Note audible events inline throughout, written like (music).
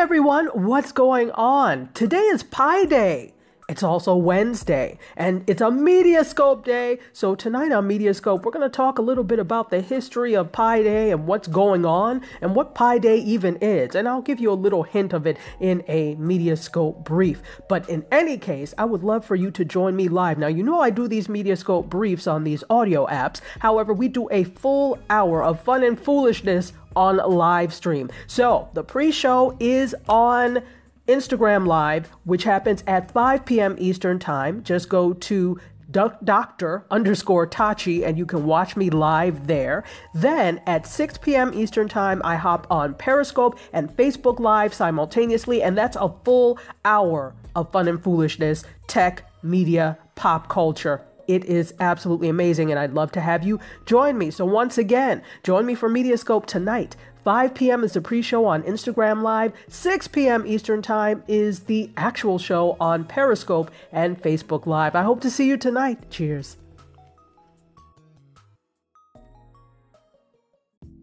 everyone, what's going on? Today is Pi Day. It's also Wednesday, and it's a Mediascope day. So, tonight on Mediascope, we're going to talk a little bit about the history of Pi Day and what's going on and what Pi Day even is. And I'll give you a little hint of it in a Mediascope brief. But in any case, I would love for you to join me live. Now, you know I do these Mediascope briefs on these audio apps. However, we do a full hour of fun and foolishness on live stream. So, the pre show is on Instagram Live, which happens at 5 p.m. Eastern Time. Just go to Doctor underscore Tachi, and you can watch me live there. Then at 6 p.m. Eastern Time, I hop on Periscope and Facebook Live simultaneously, and that's a full hour of fun and foolishness, tech, media, pop culture. It is absolutely amazing, and I'd love to have you join me. So, once again, join me for Mediascope tonight, 5 p.m. is the pre show on Instagram Live. 6 p.m. Eastern Time is the actual show on Periscope and Facebook Live. I hope to see you tonight. Cheers.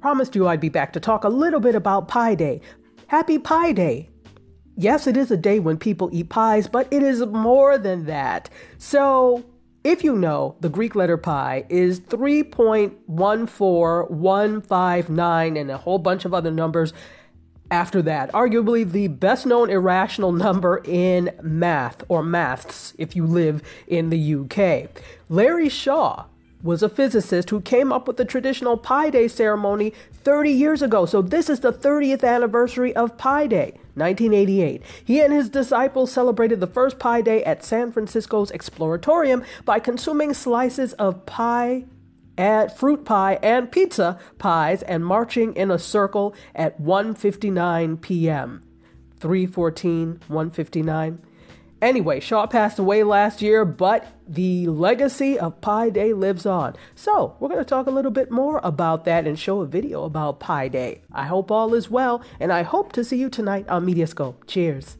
Promised you I'd be back to talk a little bit about Pi Day. Happy Pi Day! Yes, it is a day when people eat pies, but it is more than that. So, if you know, the Greek letter pi is 3.14159 and a whole bunch of other numbers after that. Arguably the best known irrational (laughs) number in math or maths if you live in the UK. Larry Shaw was a physicist who came up with the traditional Pi Day ceremony 30 years ago. So this is the 30th anniversary of Pi Day. 1988. He and his disciples celebrated the first Pi Day at San Francisco's Exploratorium by consuming slices of pie and fruit pie and pizza pies and marching in a circle at 1:59 p.m. 314 159 Anyway, Shaw passed away last year, but the legacy of Pi Day lives on. So, we're going to talk a little bit more about that and show a video about Pi Day. I hope all is well, and I hope to see you tonight on Mediascope. Cheers.